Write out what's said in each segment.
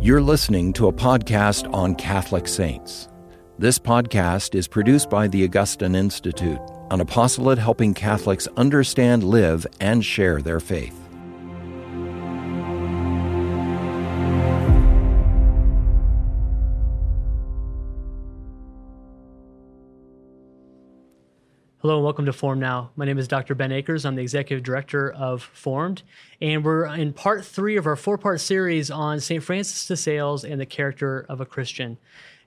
You're listening to a podcast on Catholic saints. This podcast is produced by the Augustine Institute, an apostolate helping Catholics understand, live, and share their faith. Hello and welcome to Formed Now. My name is Dr. Ben Akers. I'm the executive director of Formed, and we're in part three of our four part series on St. Francis de Sales and the character of a Christian.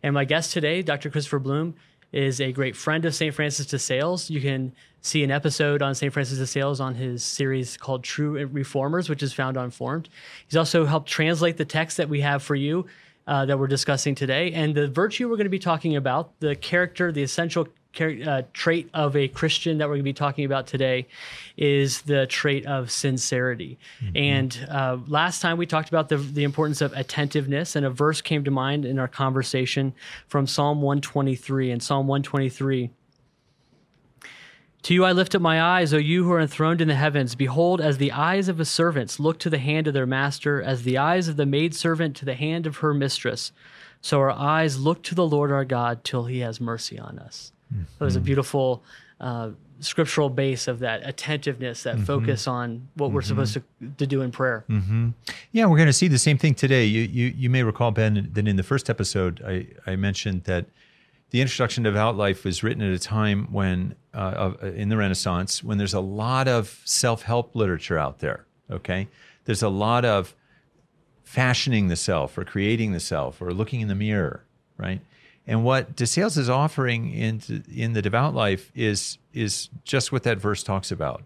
And my guest today, Dr. Christopher Blum, is a great friend of St. Francis de Sales. You can see an episode on St. Francis de Sales on his series called True Reformers, which is found on Formed. He's also helped translate the text that we have for you uh, that we're discussing today. And the virtue we're going to be talking about, the character, the essential uh, trait of a Christian that we're going to be talking about today is the trait of sincerity. Mm-hmm. And uh, last time we talked about the, the importance of attentiveness, and a verse came to mind in our conversation from Psalm 123. And Psalm 123 To you I lift up my eyes, O you who are enthroned in the heavens. Behold, as the eyes of the servants look to the hand of their master, as the eyes of the maidservant to the hand of her mistress, so our eyes look to the Lord our God till he has mercy on us. Mm-hmm. It was a beautiful uh, scriptural base of that attentiveness, that mm-hmm. focus on what mm-hmm. we're supposed to, to do in prayer. Mm-hmm. Yeah, we're going to see the same thing today. You, you, you may recall, Ben, that in the first episode, I, I mentioned that the introduction to devout life was written at a time when, uh, in the Renaissance, when there's a lot of self help literature out there. Okay, there's a lot of fashioning the self, or creating the self, or looking in the mirror, right? And what De Sales is offering in, in the devout life is, is just what that verse talks about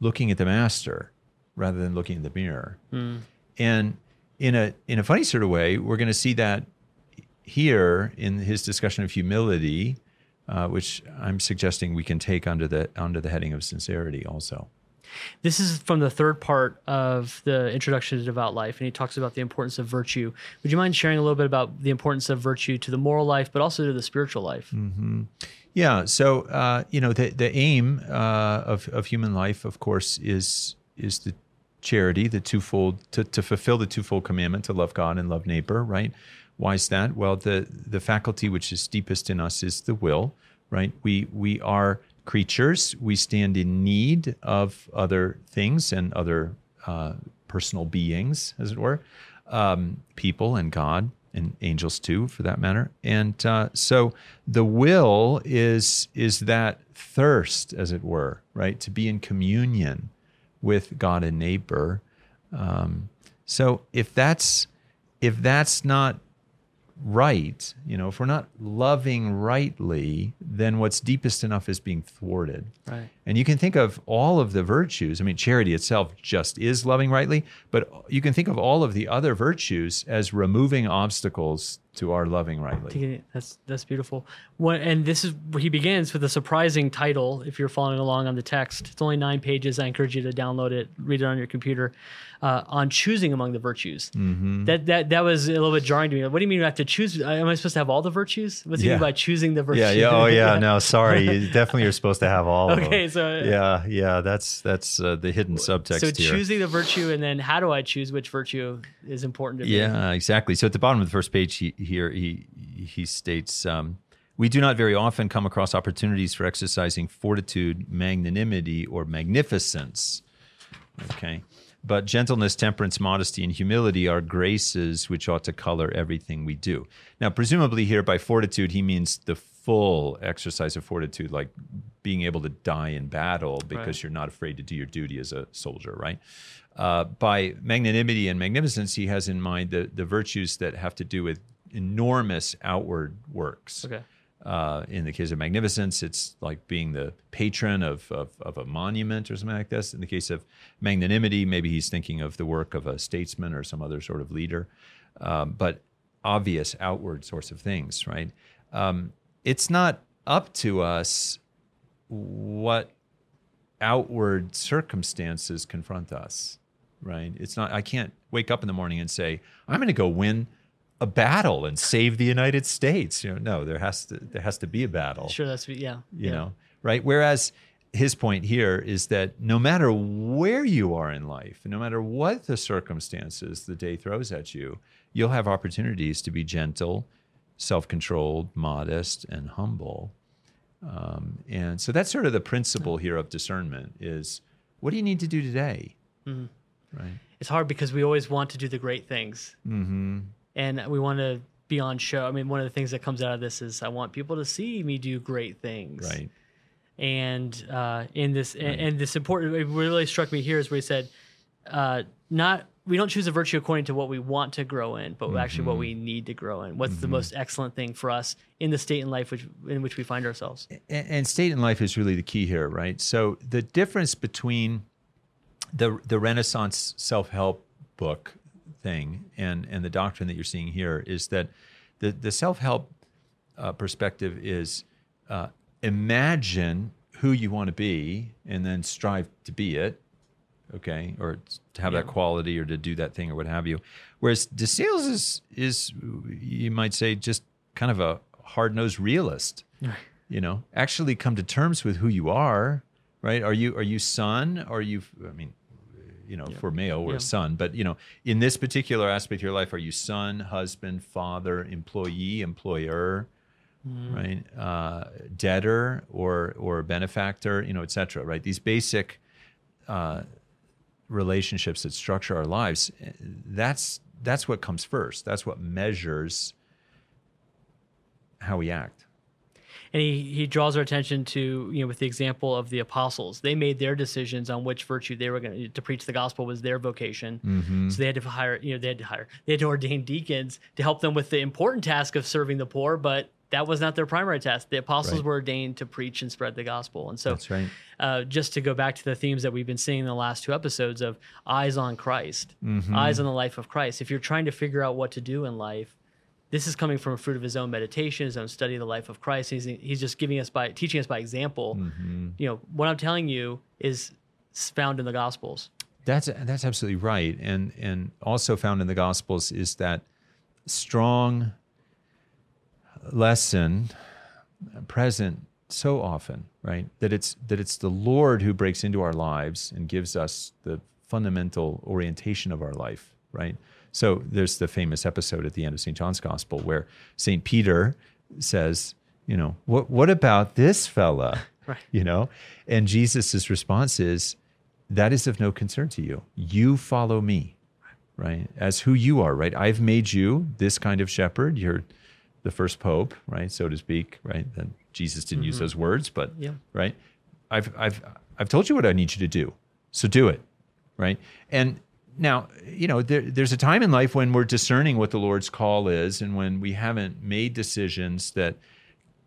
looking at the master rather than looking in the mirror. Mm. And in a, in a funny sort of way, we're going to see that here in his discussion of humility, uh, which I'm suggesting we can take under the, under the heading of sincerity also. This is from the third part of the introduction to devout life, and he talks about the importance of virtue. Would you mind sharing a little bit about the importance of virtue to the moral life, but also to the spiritual life? Mm-hmm. Yeah. So uh, you know, the the aim uh, of of human life, of course, is is the charity, the twofold to to fulfill the twofold commandment to love God and love neighbor. Right. Why is that? Well, the the faculty which is deepest in us is the will. Right. We we are creatures. We stand in need of other things and other uh, personal beings, as it were, um, people and God and angels too, for that matter. And uh, so the will is is that thirst, as it were, right, to be in communion with God and neighbor. Um, so if that's if that's not right, you know, if we're not loving rightly, then what's deepest enough is being thwarted. Right. And you can think of all of the virtues. I mean, charity itself just is loving rightly, but you can think of all of the other virtues as removing obstacles to our loving rightly. That's that's beautiful. What, and this is where he begins with a surprising title. If you're following along on the text, it's only nine pages. I encourage you to download it, read it on your computer. Uh, on choosing among the virtues. Mm-hmm. That that that was a little bit jarring to me. What do you mean I have to choose? Am I supposed to have all the virtues? What's he yeah. mean by choosing the virtues? Yeah, yeah, oh yeah. no, sorry. definitely, you're supposed to have all. okay, so yeah, yeah. That's that's uh, the hidden subtext. So here. choosing the virtue, and then how do I choose which virtue is important to me? Yeah, exactly. So at the bottom of the first page he, here, he he states. Um, we do not very often come across opportunities for exercising fortitude, magnanimity, or magnificence. Okay. But gentleness, temperance, modesty, and humility are graces which ought to color everything we do. Now, presumably, here by fortitude, he means the full exercise of fortitude, like being able to die in battle because right. you're not afraid to do your duty as a soldier, right? Uh, by magnanimity and magnificence, he has in mind the, the virtues that have to do with enormous outward works. Okay. Uh, in the case of magnificence, it's like being the patron of, of, of, a monument or something like this. In the case of magnanimity, maybe he's thinking of the work of a statesman or some other sort of leader, um, but obvious outward sorts of things, right? Um, it's not up to us what outward circumstances confront us, right? It's not, I can't wake up in the morning and say, I'm going to go win a battle and save the United States. You know, no, there has to there has to be a battle. Sure, that's yeah. You yeah. know, right? Whereas his point here is that no matter where you are in life, no matter what the circumstances the day throws at you, you'll have opportunities to be gentle, self controlled, modest, and humble. Um, and so that's sort of the principle here of discernment is what do you need to do today? Mm-hmm. Right. It's hard because we always want to do the great things. Mm-hmm. And we want to be on show. I mean, one of the things that comes out of this is I want people to see me do great things. Right. And uh, in this, right. and, and, this important, it really struck me here is where he said, uh, not we don't choose a virtue according to what we want to grow in, but mm-hmm. actually what we need to grow in. What's mm-hmm. the most excellent thing for us in the state in life which, in which we find ourselves? And, and, state in life is really the key here, right? So the difference between the the Renaissance self help book thing and and the doctrine that you're seeing here is that the the self help uh, perspective is uh, imagine who you want to be and then strive to be it okay, or to have yeah. that quality or to do that thing or what have you. Whereas DeSales is is you might say just kind of a hard nosed realist. Right. you know, actually come to terms with who you are. Right? Are you are you son? Are you? I mean, you know, yeah. for male or yeah. son, but you know, in this particular aspect of your life, are you son, husband, father, employee, employer? Mm. Right, uh, debtor or or benefactor, you know, et cetera. Right, these basic uh, relationships that structure our lives, that's that's what comes first. That's what measures how we act. And he, he draws our attention to, you know, with the example of the apostles. They made their decisions on which virtue they were going to preach the gospel was their vocation. Mm-hmm. So they had to hire, you know, they had to hire, they had to ordain deacons to help them with the important task of serving the poor, but that was not their primary task. The apostles right. were ordained to preach and spread the gospel. And so, right. uh, just to go back to the themes that we've been seeing in the last two episodes of eyes on Christ, mm-hmm. eyes on the life of Christ. If you're trying to figure out what to do in life, this is coming from a fruit of his own meditation, his own study of the life of Christ. He's, he's just giving us by teaching us by example. Mm-hmm. You know, what I'm telling you is found in the Gospels. That's that's absolutely right, and and also found in the Gospels is that strong lesson present so often, right? That it's that it's the Lord who breaks into our lives and gives us the fundamental orientation of our life, right? So there's the famous episode at the end of St. John's Gospel where St. Peter says, you know, what what about this fella? right. You know? And Jesus' response is, that is of no concern to you. You follow me, right? As who you are, right? I've made you this kind of shepherd. You're the first pope, right, so to speak, right? Then Jesus didn't mm-hmm. use those words, but yeah. right. I've I've I've told you what I need you to do, so do it, right? And now, you know, there, there's a time in life when we're discerning what the Lord's call is, and when we haven't made decisions that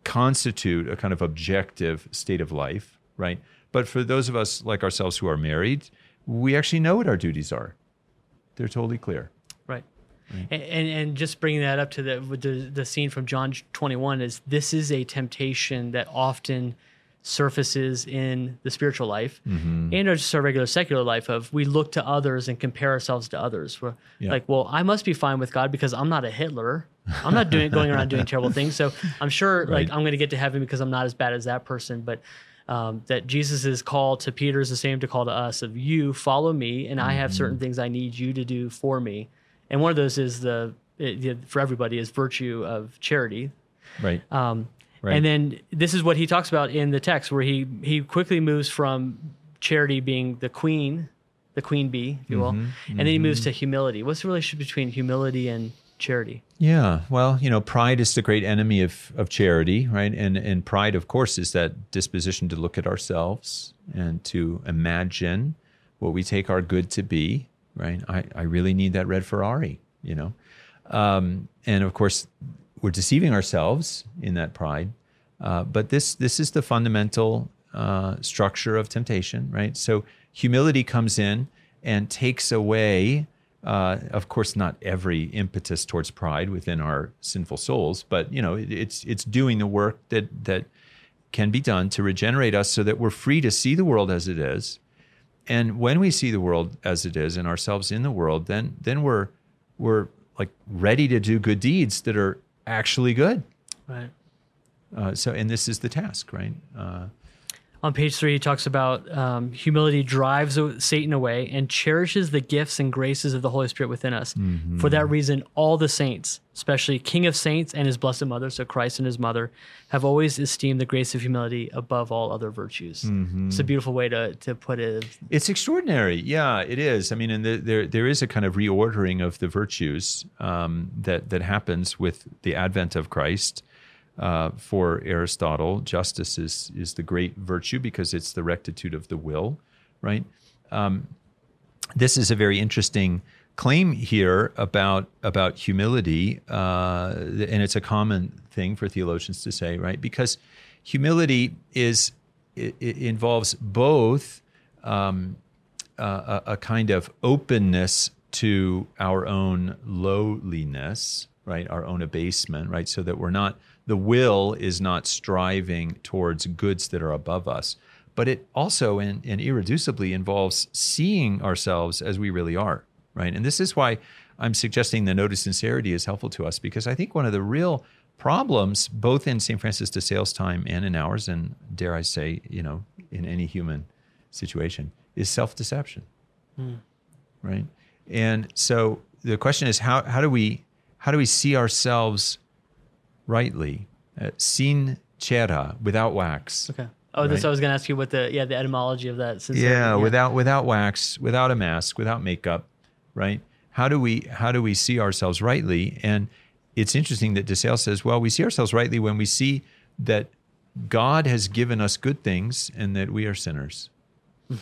constitute a kind of objective state of life, right? But for those of us like ourselves who are married, we actually know what our duties are. They're totally clear. And, and, and just bringing that up to the, the the scene from John 21 is this is a temptation that often surfaces in the spiritual life mm-hmm. and just our regular secular life of we look to others and compare ourselves to others. We're yeah. like, well, I must be fine with God because I'm not a Hitler. I'm not doing going around doing terrible things. So I'm sure right. like I'm going to get to heaven because I'm not as bad as that person. But um, that Jesus' call to Peter is the same to call to us of you follow me and mm-hmm. I have certain mm-hmm. things I need you to do for me and one of those is the it, for everybody is virtue of charity. Right. Um, right. And then this is what he talks about in the text, where he he quickly moves from charity being the queen, the queen bee, if you will, mm-hmm, and mm-hmm. then he moves mm-hmm. to humility. What's the relationship between humility and charity? Yeah, well, you know, pride is the great enemy of, of charity, right? And and pride, of course, is that disposition to look at ourselves and to imagine what we take our good to be, right? I, I really need that red Ferrari, you know? Um, and of course, we're deceiving ourselves in that pride. Uh, but this, this is the fundamental uh, structure of temptation, right? So humility comes in and takes away, uh, of course, not every impetus towards pride within our sinful souls, but you know, it, it's it's doing the work that that can be done to regenerate us so that we're free to see the world as it is and when we see the world as it is and ourselves in the world then then we're we're like ready to do good deeds that are actually good. Right. Uh, so and this is the task right? Uh, on page three, he talks about um, humility drives Satan away and cherishes the gifts and graces of the Holy Spirit within us. Mm-hmm. For that reason, all the saints, especially King of Saints and his Blessed Mother, so Christ and his mother, have always esteemed the grace of humility above all other virtues. Mm-hmm. It's a beautiful way to, to put it. It's extraordinary. Yeah, it is. I mean, and the, there there is a kind of reordering of the virtues um, that that happens with the advent of Christ uh, for Aristotle, justice is is the great virtue because it's the rectitude of the will, right? Um, this is a very interesting claim here about about humility, uh, and it's a common thing for theologians to say, right? Because humility is it, it involves both um, a, a kind of openness to our own lowliness, right? Our own abasement, right? So that we're not the will is not striving towards goods that are above us, but it also and, and irreducibly involves seeing ourselves as we really are, right? And this is why I'm suggesting the note of sincerity is helpful to us because I think one of the real problems, both in St. Francis de Sales time and in ours, and dare I say, you know, in any human situation, is self deception, mm. right? And so the question is how how do we how do we see ourselves rightly, uh, sine cera, without wax. Okay. Oh, right? I was going to ask you what the yeah the etymology of that. Yeah, yeah, without without wax, without a mask, without makeup, right? How do we how do we see ourselves rightly? And it's interesting that De Sales says, well, we see ourselves rightly when we see that God has given us good things and that we are sinners. Right.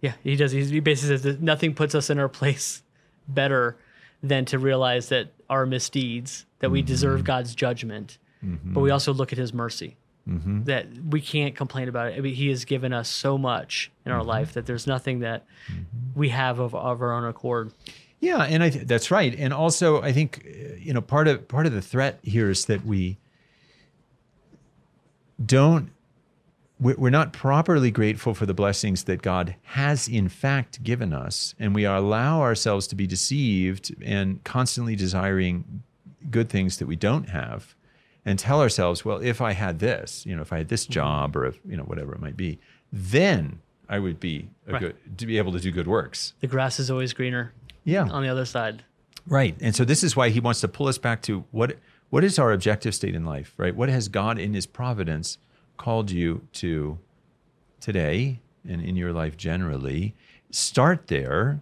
Yeah, he does. He basically says that nothing puts us in our place better than to realize that our misdeeds, that we mm-hmm. deserve God's judgment, mm-hmm. but we also look at His mercy. Mm-hmm. That we can't complain about it. I mean, he has given us so much in our mm-hmm. life that there's nothing that mm-hmm. we have of, of our own accord. Yeah, and I th- that's right. And also, I think you know part of part of the threat here is that we don't we're not properly grateful for the blessings that God has in fact given us, and we allow ourselves to be deceived and constantly desiring good things that we don't have, and tell ourselves, well, if I had this, you know, if I had this mm-hmm. job or if you know whatever it might be, then I would be a right. good to be able to do good works. The grass is always greener. Yeah, on the other side. Right, and so this is why he wants to pull us back to what what is our objective state in life, right? What has God in His providence called you to today and in your life generally, start there.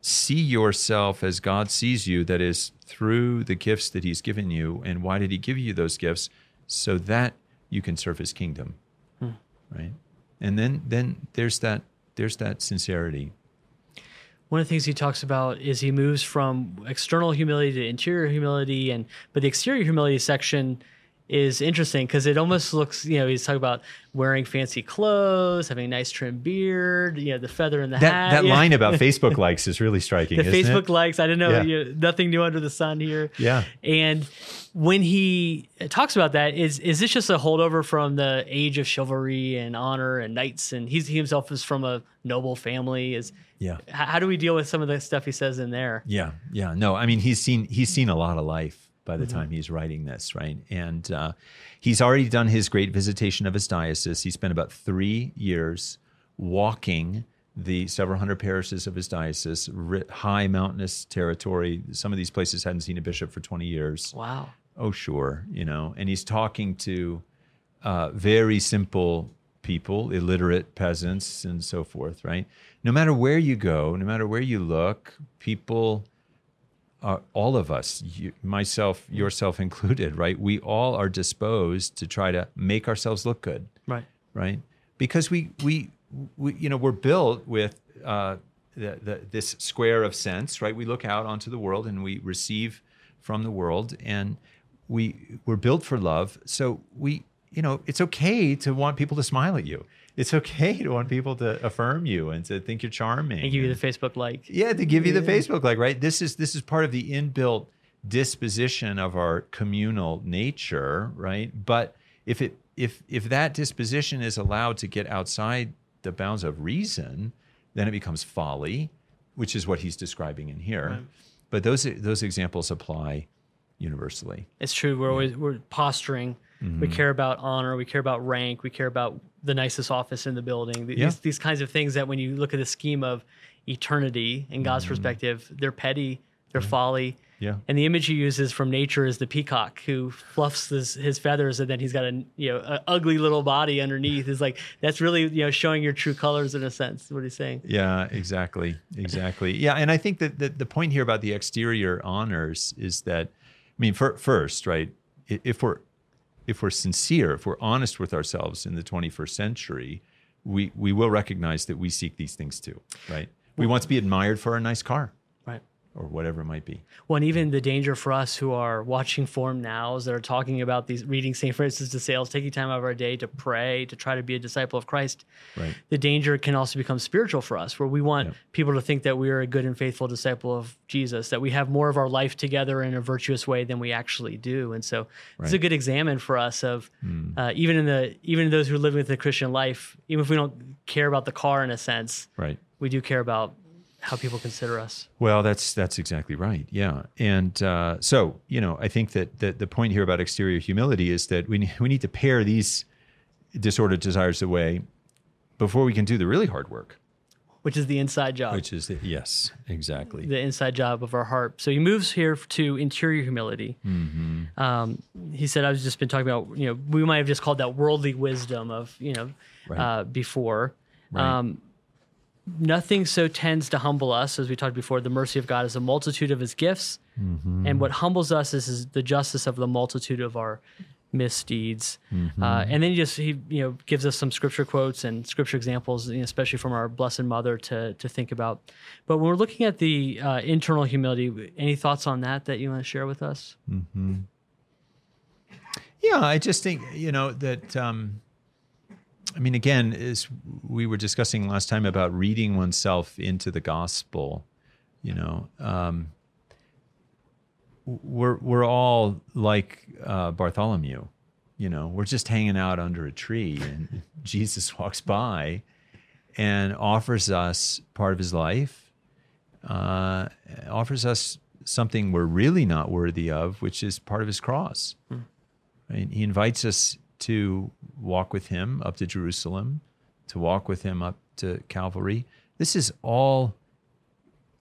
See yourself as God sees you, that is, through the gifts that He's given you. And why did He give you those gifts? So that you can serve His kingdom. Hmm. Right? And then, then there's that there's that sincerity one of the things he talks about is he moves from external humility to interior humility and but the exterior humility section is interesting because it almost looks, you know, he's talking about wearing fancy clothes, having a nice trim beard, you know, the feather in the that, hat. That line about Facebook likes is really striking. The Facebook it? likes, I didn't know, yeah. you know, nothing new under the sun here. Yeah. And when he talks about that, is is this just a holdover from the age of chivalry and honor and knights? And he's, he himself is from a noble family. Is yeah. How do we deal with some of the stuff he says in there? Yeah, yeah. No, I mean he's seen he's seen a lot of life by the mm-hmm. time he's writing this, right? And uh, he's already done his great visitation of his diocese. He spent about three years walking the several hundred parishes of his diocese, high mountainous territory. Some of these places hadn't seen a bishop for 20 years. Wow. Oh, sure. You know, and he's talking to uh, very simple people, illiterate peasants, and so forth, right? No matter where you go, no matter where you look, people uh, all of us, you, myself, yourself included, right? We all are disposed to try to make ourselves look good, right? Right? Because we we, we you know we're built with uh, the, the, this square of sense, right? We look out onto the world and we receive from the world, and we we're built for love. So we you know it's okay to want people to smile at you it's okay to want people to affirm you and to think you're charming and give you the Facebook like. Yeah, to give you the Facebook like, right? This is this is part of the inbuilt disposition of our communal nature, right? But if it if if that disposition is allowed to get outside the bounds of reason, then it becomes folly, which is what he's describing in here. Right. But those those examples apply universally. It's true. We're always we're posturing. Mm-hmm. We care about honor. We care about rank. We care about the nicest office in the building. These, Yeah. these kinds of things that when you look at the scheme of eternity in God's Mm-hmm. perspective, they're petty, they're folly. Yeah. And the image he uses from nature is the peacock who fluffs his, his feathers and then he's got a you know a ugly little body underneath. Is like that's really you know showing your true colors in a sense. What he's saying. Yeah, exactly. Exactly. Yeah. And I think that the, the point here about the exterior honors is that, I mean, for, first, right, if we're, if we're sincere, if we're honest with ourselves in the 21st century, we, we will recognize that we seek these things too, right? We want to be admired for our nice car. Or whatever it might be. Well, and even the danger for us who are watching Formed Nows that are talking about these, reading St. Francis de Sales, taking time out of our day to pray, to try to be a disciple of Christ. Right. The danger can also become spiritual for us, where we want Yep. people to think that we are a good and faithful disciple of Jesus, that we have more of our life together in a virtuous way than we actually do. And so it's a good examine for us of uh, even in the even in those who are living with the Christian life, even if we don't care about the car in a sense, Right. we do care about how people consider us. Well, that's that's exactly right. Yeah, and uh, so you know, I think that, that the point here about exterior humility is that we we need to pare these disordered desires away before we can do the really hard work, Which is the inside job. which is the, yes, exactly. the inside job of our heart. So he moves here to interior humility. Mm-hmm. Um, he said, "I've just been talking about, you know, we might have just called that worldly wisdom of, you know, Right. uh, before. Right. Um, nothing so tends to humble us, as we talked before. The mercy of God is a multitude of His gifts, Mm-hmm. and what humbles us is, is the justice of the multitude of our misdeeds. Mm-hmm. Uh, and then he just he you know gives us some scripture quotes and scripture examples, you know, especially from our Blessed Mother to to think about. But when we're looking at the uh, internal humility, any thoughts on that that you want to share with us? Yeah, I just think you know that. Um, I mean, again, as we were discussing last time about reading oneself into the gospel, you know, um, we're we're all like uh, Bartholomew. You know, we're just hanging out under a tree, and Jesus walks by and offers us part of his life, uh, offers us something we're really not worthy of, which is part of his cross. Right? He invites us to walk with him up to Jerusalem, to walk with him up to Calvary. This is all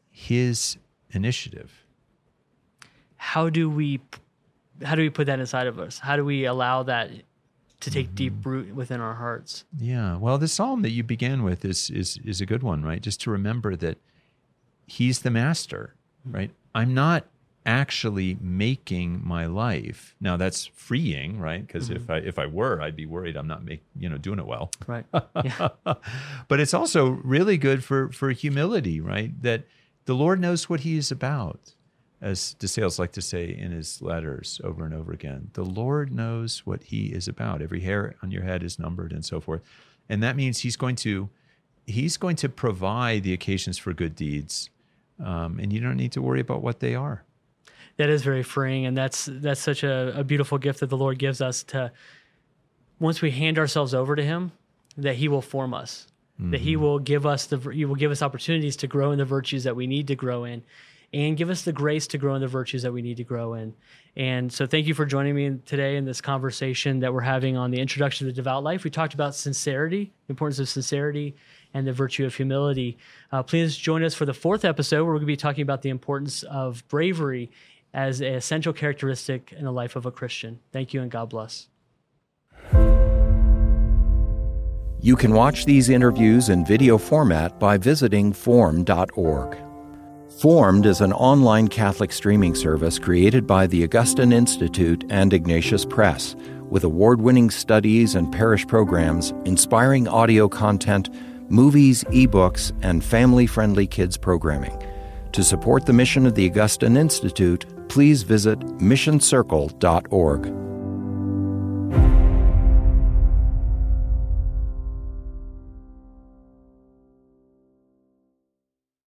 his initiative. How do we how do we put that inside of us? How do we allow that to take deep Mm-hmm. root within our hearts? Yeah. Well, the psalm that you began with is is is a good one, right? Just to remember that he's the master, right? I'm not actually making my life. Now that's freeing, right? Because if I if I were, I'd be worried I'm not make, you know, doing it well. Right. Yeah. but it's also really good for for humility, right? That the Lord knows what He is about, as DeSales like to say in his letters over and over again. The Lord knows what He is about. Every hair on your head is numbered, and so forth. And that means He's going to He's going to provide the occasions for good deeds, um, and you don't need to worry about what they are. That is very freeing and that's that's such a, a beautiful gift that the lord gives us to once we hand ourselves over to him that he will form us that he will give us the he will give us opportunities to grow in the virtues that we need to grow in and give us the grace to grow in the virtues that we need to grow in. And so thank you for joining me today in this conversation that we're having on the introduction to the devout life. We talked about sincerity the importance of sincerity and the virtue of humility. Uh, please join us for the fourth episode where we're going to be talking about the importance of bravery as an essential characteristic in the life of a Christian. Thank you and God bless. You can watch these interviews in video format by visiting formed.org. Formed is an online Catholic streaming service created by the Augustine Institute and Ignatius Press, with award winning studies and parish programs, inspiring audio content, movies, ebooks, and family friendly kids programming. To support the mission of the Augustine Institute, please visit missioncircle.org.